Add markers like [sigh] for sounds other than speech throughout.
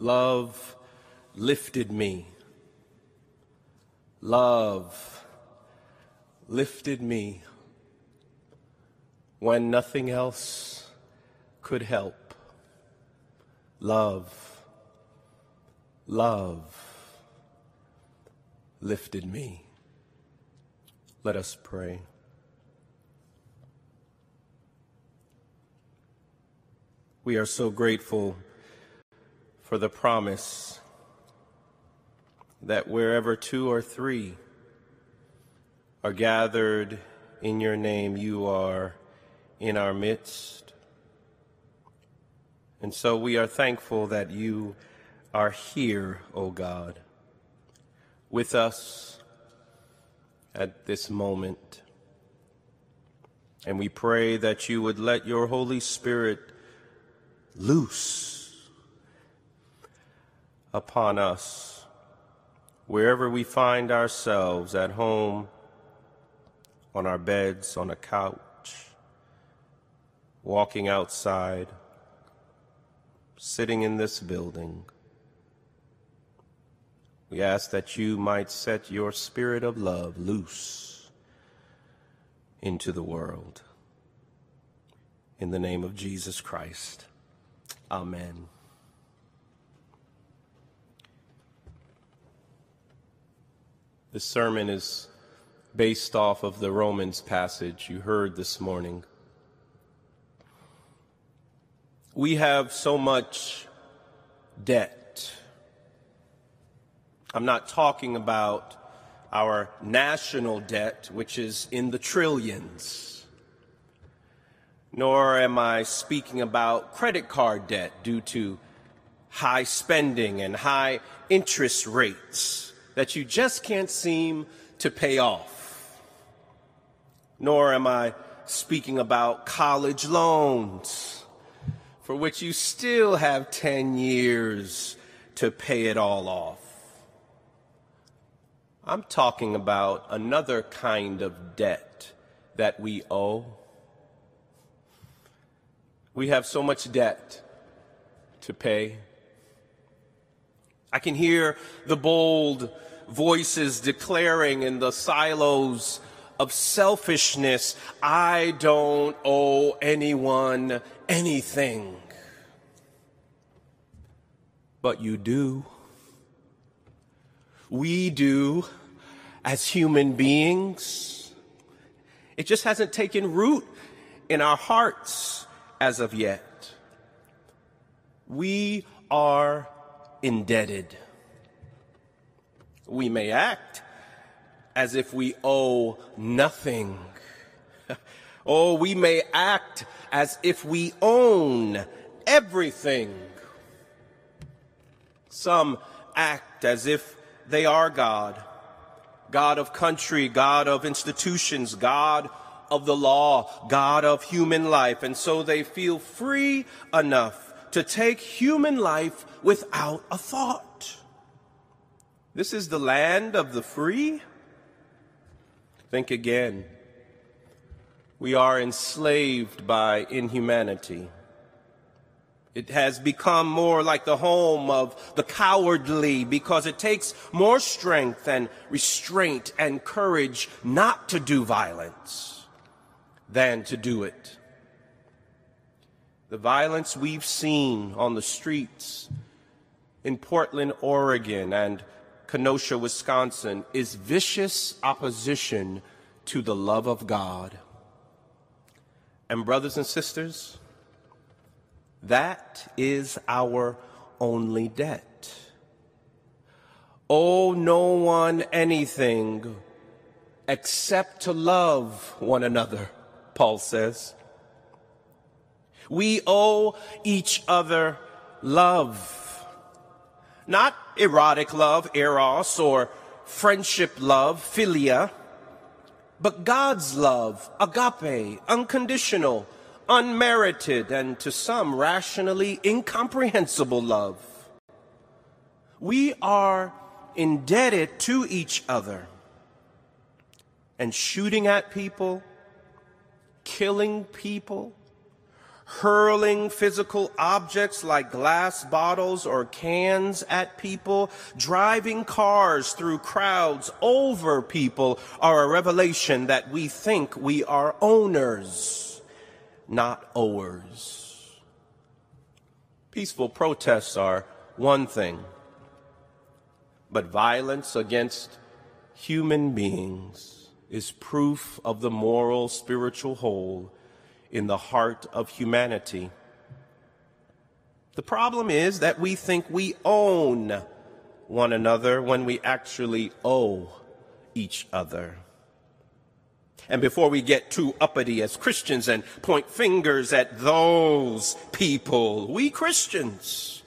Love lifted me. Love lifted me when nothing else could help. Love, love lifted me. Let us pray. We are so grateful for the promise that wherever two or three are gathered in your name, you are in our midst. And so we are thankful that you are here, O God, with us at this moment. And we pray that you would let your Holy Spirit loose upon us wherever we find ourselves at home, on our beds, on a couch, walking outside, sitting in this building. We ask that you might set your spirit of love loose into the world. In the name of Jesus Christ. Amen. This sermon is based off of the Romans passage you heard this morning. We have so much debt. I'm not talking about our national debt, which is in the trillions, nor am I speaking about credit card debt due to high spending and high interest rates that you just can't seem to pay off. Nor am I speaking about college loans for which you still have 10 years to pay it all off. I'm talking about another kind of debt that we owe. We have so much debt to pay. I can hear the bold voices declaring in the silos of selfishness, I don't owe anyone anything. But you do. We do as human beings. It just hasn't taken root in our hearts as of yet. We are indebted. We may act as if we owe nothing. [laughs] oh, we may act as if we own everything. Some act as if they are God. God of country, God of institutions, God of the law, God of human life. And so they feel free enough to take human life without a thought. This is the land of the free? Think again. We are enslaved by inhumanity. It has become more like the home of the cowardly because it takes more strength and restraint and courage not to do violence than to do it. The violence we've seen on the streets in Portland, Oregon, and Kenosha, Wisconsin, is vicious opposition to the love of God. And, brothers and sisters, that is our only debt. Owe no one anything except to love one another, Paul says. We owe each other love. Not erotic love, eros, or friendship love, philia, but God's love, agape, unconditional, unmerited, and to some rationally incomprehensible love. We are indebted to each other. And shooting at people, killing people, hurling physical objects like glass bottles or cans at people, driving cars through crowds over people are a revelation that we think we are owners, not owers. Peaceful protests are one thing, but violence against human beings is proof of the moral, spiritual hole in the heart of humanity. The problem is that we think we own one another when we actually owe each other. And before we get too uppity as Christians and point fingers at those people, we Christians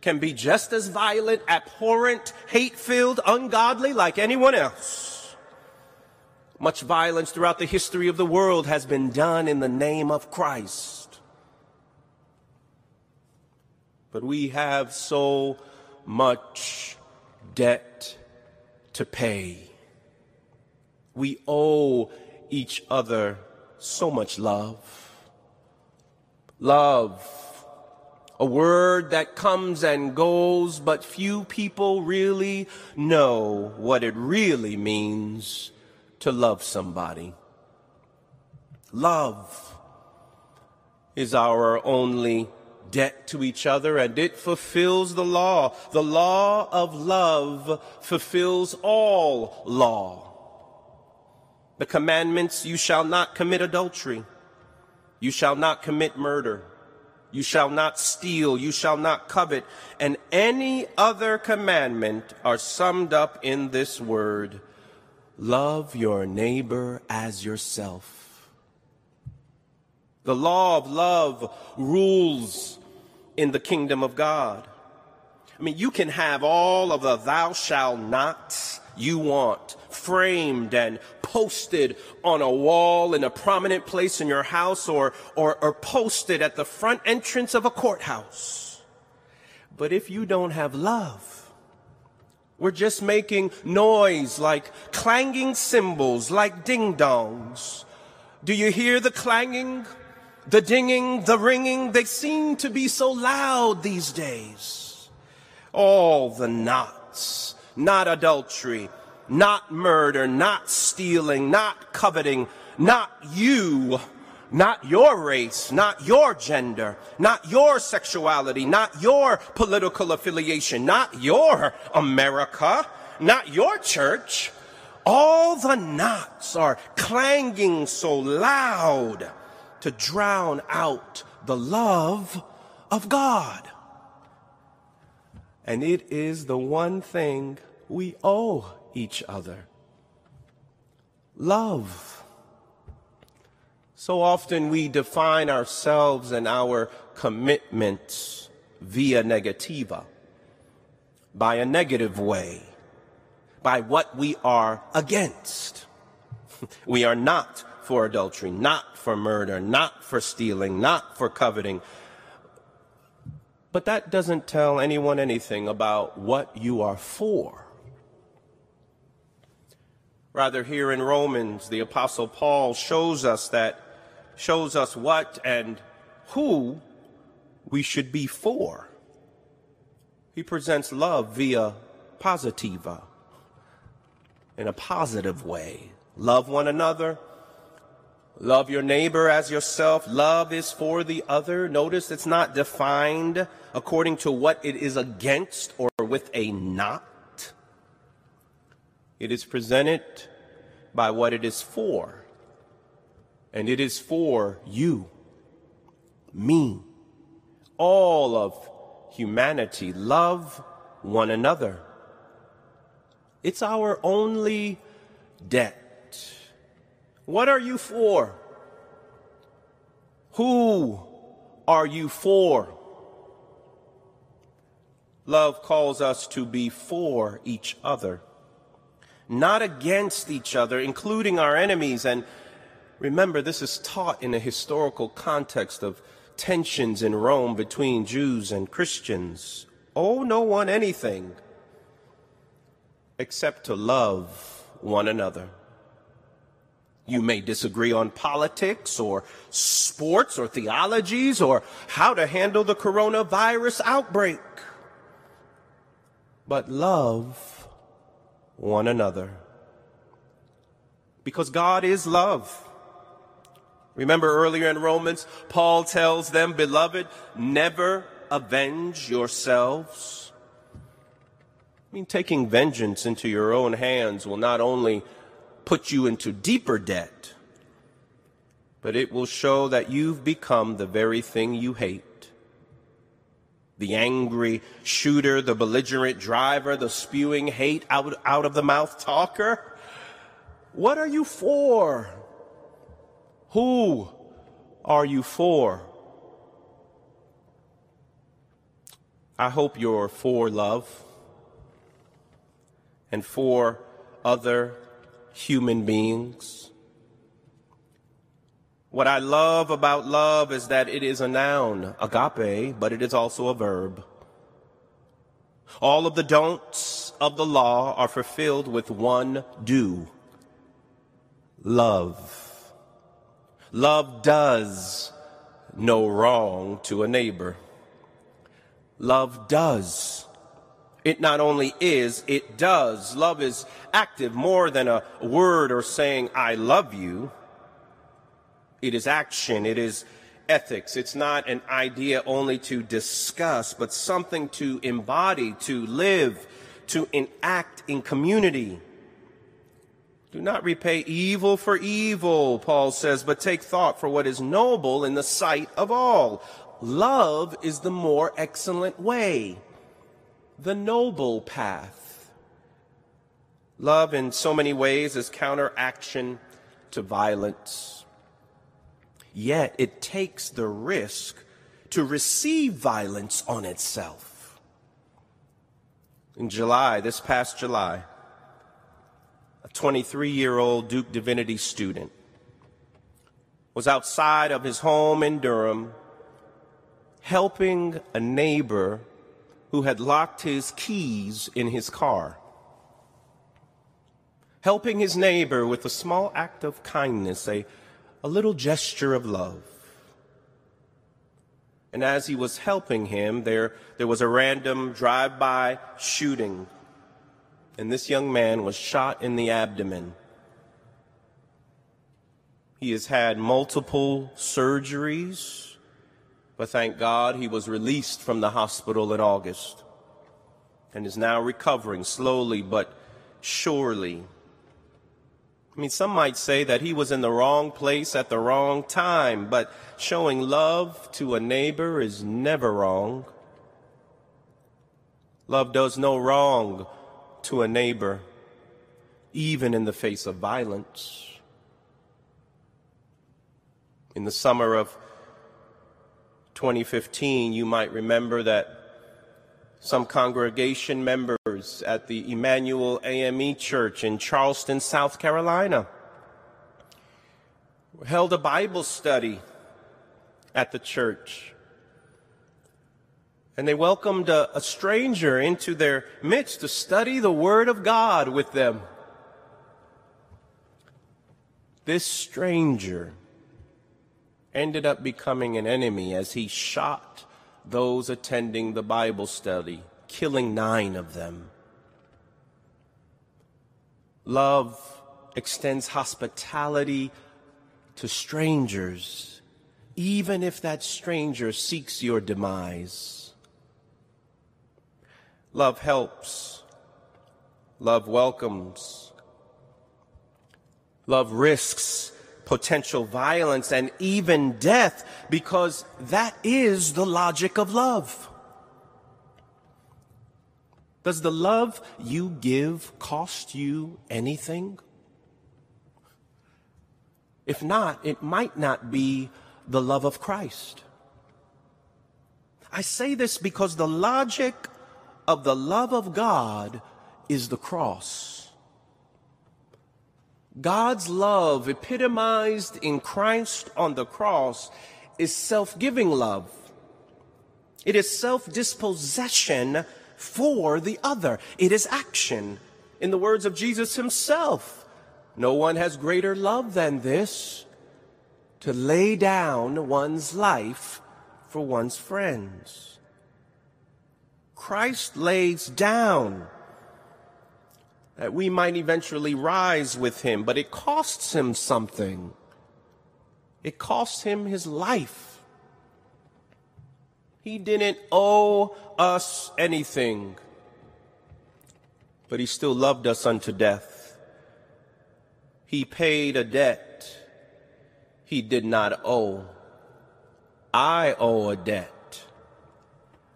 can be just as violent, abhorrent, hate filled, ungodly like anyone else. Much violence throughout the history of the world has been done in the name of Christ. But we have so much debt to pay. We owe each other so much love. Love, a word that comes and goes, but few people really know what it really means to love somebody. Love is our only debt to each other and it fulfills the law. The law of love fulfills all law. The commandments, you shall not commit adultery. You shall not commit murder. You shall not steal. You shall not covet. And any other commandment are summed up in this word Love your neighbor as yourself. The law of love rules in the kingdom of God. I mean, you can have all of the thou shall nots you want framed and posted on a wall in a prominent place in your house or, or, or posted at the front entrance of a courthouse. But if you don't have love, we're just making noise like clanging cymbals, like ding dongs. Do you hear the clanging, the dinging, the ringing? They seem to be so loud these days. All the nots, not adultery, not murder, not stealing, not coveting, not you, not your race, not your gender, not your sexuality, not your political affiliation, not your America, not your church. All the nots are clanging so loud to drown out the love of God. And it is the one thing we owe each other love. So often we define ourselves and our commitments via negativa, by a negative way, by what we are against. [laughs] we are not for adultery, not for murder, not for stealing, not for coveting. But that doesn't tell anyone anything about what you are for. Rather, here in Romans, the Apostle Paul shows us that shows us what and who we should be for. He presents love via positiva, in a positive way. Love one another. Love your neighbor as yourself. Love is for the other. Notice it's not defined according to what it is against or with a not. It is presented by what it is for and it is for you, me, all of humanity. Love one another. It's our only debt. What are you for? Who are you for? Love calls us to be for each other, not against each other, including our enemies and Remember, this is taught in a historical context of tensions in Rome between Jews and Christians. Owe no one anything except to love one another. You may disagree on politics or sports or theologies or how to handle the coronavirus outbreak. But love one another. Because God is love. Remember earlier in Romans, Paul tells them, Beloved, never avenge yourselves. I mean, taking vengeance into your own hands will not only put you into deeper debt, but it will show that you've become the very thing you hate. The angry shooter, the belligerent driver, the spewing hate out, out of the mouth talker. What are you for? Who are you for? I hope you're for love and for other human beings. What I love about love is that it is a noun, agape, but it is also a verb. All of the don'ts of the law are fulfilled with one do love. Love does no wrong to a neighbor. Love does it not only is, it does. Love is active more than a word or saying, I love you. It is action. It is ethics. It's not an idea only to discuss, but something to embody, to live, to enact in community. Do not repay evil for evil, Paul says, but take thought for what is noble in the sight of all. Love is the more excellent way the noble path. Love, in so many ways, is counteraction to violence. Yet it takes the risk to receive violence on itself. In July, this past July, a 23 year old Duke Divinity student was outside of his home in Durham helping a neighbor who had locked his keys in his car. Helping his neighbor with a small act of kindness, a, a little gesture of love. And as he was helping him, there, there was a random drive by shooting. And this young man was shot in the abdomen. He has had multiple surgeries but thank God he was released from the hospital in August and is now recovering slowly but surely. I mean, some might say that he was in the wrong place at the wrong time, but showing love to a neighbor is never wrong. Love does no wrong to a neighbor, even in the face of violence. In the summer of 2015, you might remember that some congregation members at the Emanuel AME Church in Charleston, South Carolina, held a Bible study at the church. And they welcomed a, a, stranger into their midst to study the Word of God with them. This stranger ended up becoming an enemy as he shot those attending the Bible study, killing nine of them. Love extends hospitality to strangers, even if that stranger seeks your demise. Love helps. Love welcomes. Love risks potential violence and even death because that is the logic of love. Does the love you give cost you anything? If not, it might not be the love of Christ. I say this because the logic of the love of God is the cross. God's love, epitomized in Christ on the cross, is self giving love. It is self dispossession for the other. It is action. In the words of Jesus himself, No one has greater love than this to lay down one's life for one's friends. Christ lays down that we might eventually rise with him, but it costs him something. It costs him his life. He didn't owe us anything, but he still loved us unto death. He paid a debt he did not owe. I owe a debt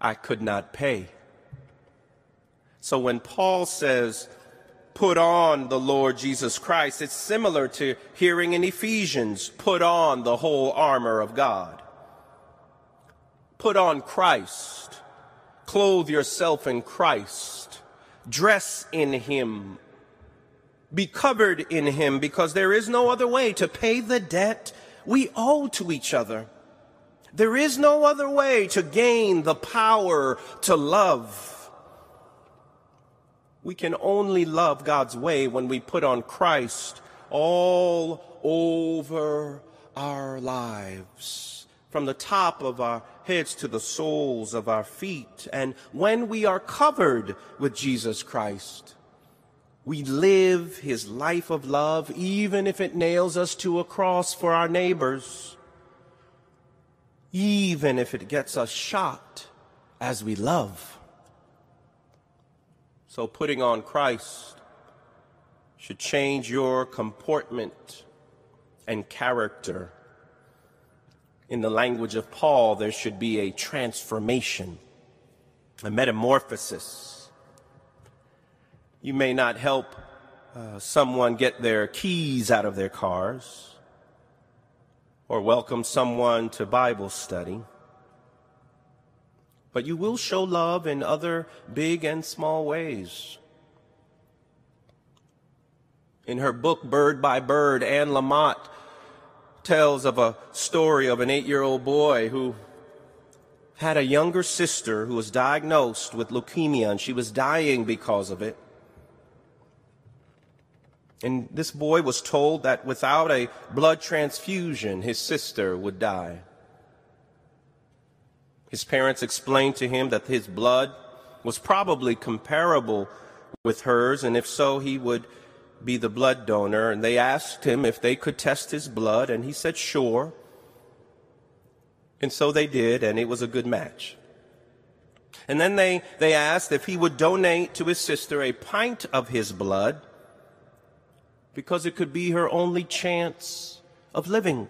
I could not pay. So when Paul says, put on the Lord Jesus Christ, it's similar to hearing in Ephesians, put on the whole armor of God. Put on Christ. Clothe yourself in Christ. Dress in Him. Be covered in Him because there is no other way to pay the debt we owe to each other. There is no other way to gain the power to love. We can only love God's way when we put on Christ all over our lives, from the top of our heads to the soles of our feet. And when we are covered with Jesus Christ, we live his life of love, even if it nails us to a cross for our neighbors even if it gets us shot as we love. So putting on Christ should change your comportment and character. In the language of Paul, there should be a transformation, a metamorphosis. You may not help uh, someone get their keys out of their cars or welcome someone to Bible study. But you will show love in other big and small ways. In her book, Bird by Bird, Anne Lamott tells of a story of an eight year old boy who had a younger sister who was diagnosed with leukemia and she was dying because of it. And this boy was told that without a blood transfusion, his sister would die. His parents explained to him that his blood was probably comparable with hers, and if so, he would be the blood donor. And they asked him if they could test his blood, and he said, sure. And so they did, and it was a good match. And then they, they asked if he would donate to his sister a pint of his blood because it could be her only chance of living.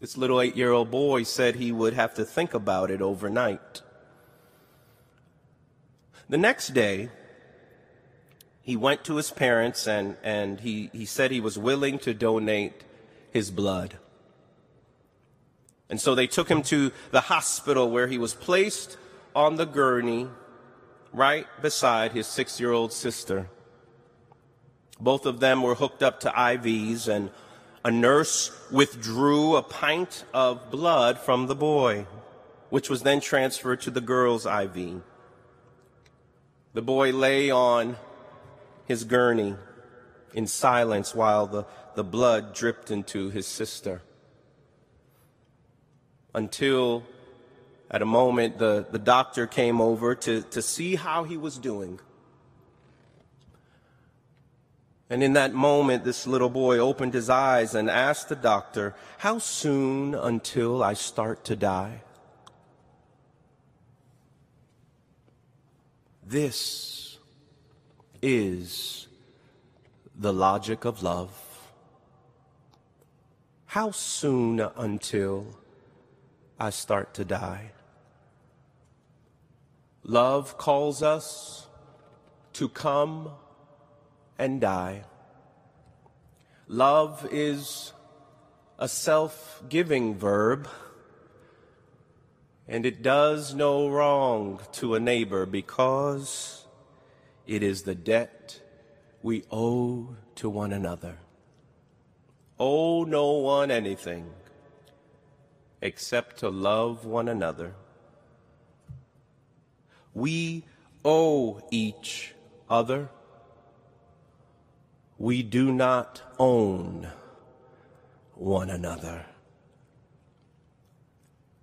This little eight year old boy said he would have to think about it overnight. The next day, he went to his parents and, and he, he said he was willing to donate his blood. And so they took him to the hospital where he was placed on the gurney right beside his six year old sister. Both of them were hooked up to IVs, and a nurse withdrew a pint of blood from the boy, which was then transferred to the girl's IV. The boy lay on his gurney in silence while the, the blood dripped into his sister. Until at a moment the, the doctor came over to, to see how he was doing. And in that moment, this little boy opened his eyes and asked the doctor, How soon until I start to die? This is the logic of love. How soon until I start to die? Love calls us to come and die. Love is a self giving verb, and it does no wrong to a neighbor because it is the debt we owe to one another. Owe no one anything except to love one another. We owe each other we do not own one another.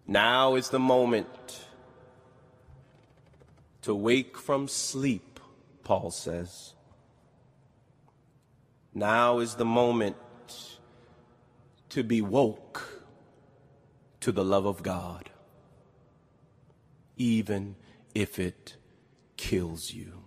Now is the moment to wake from sleep, Paul says. Now is the moment to be woke to the love of God, even if it kills you.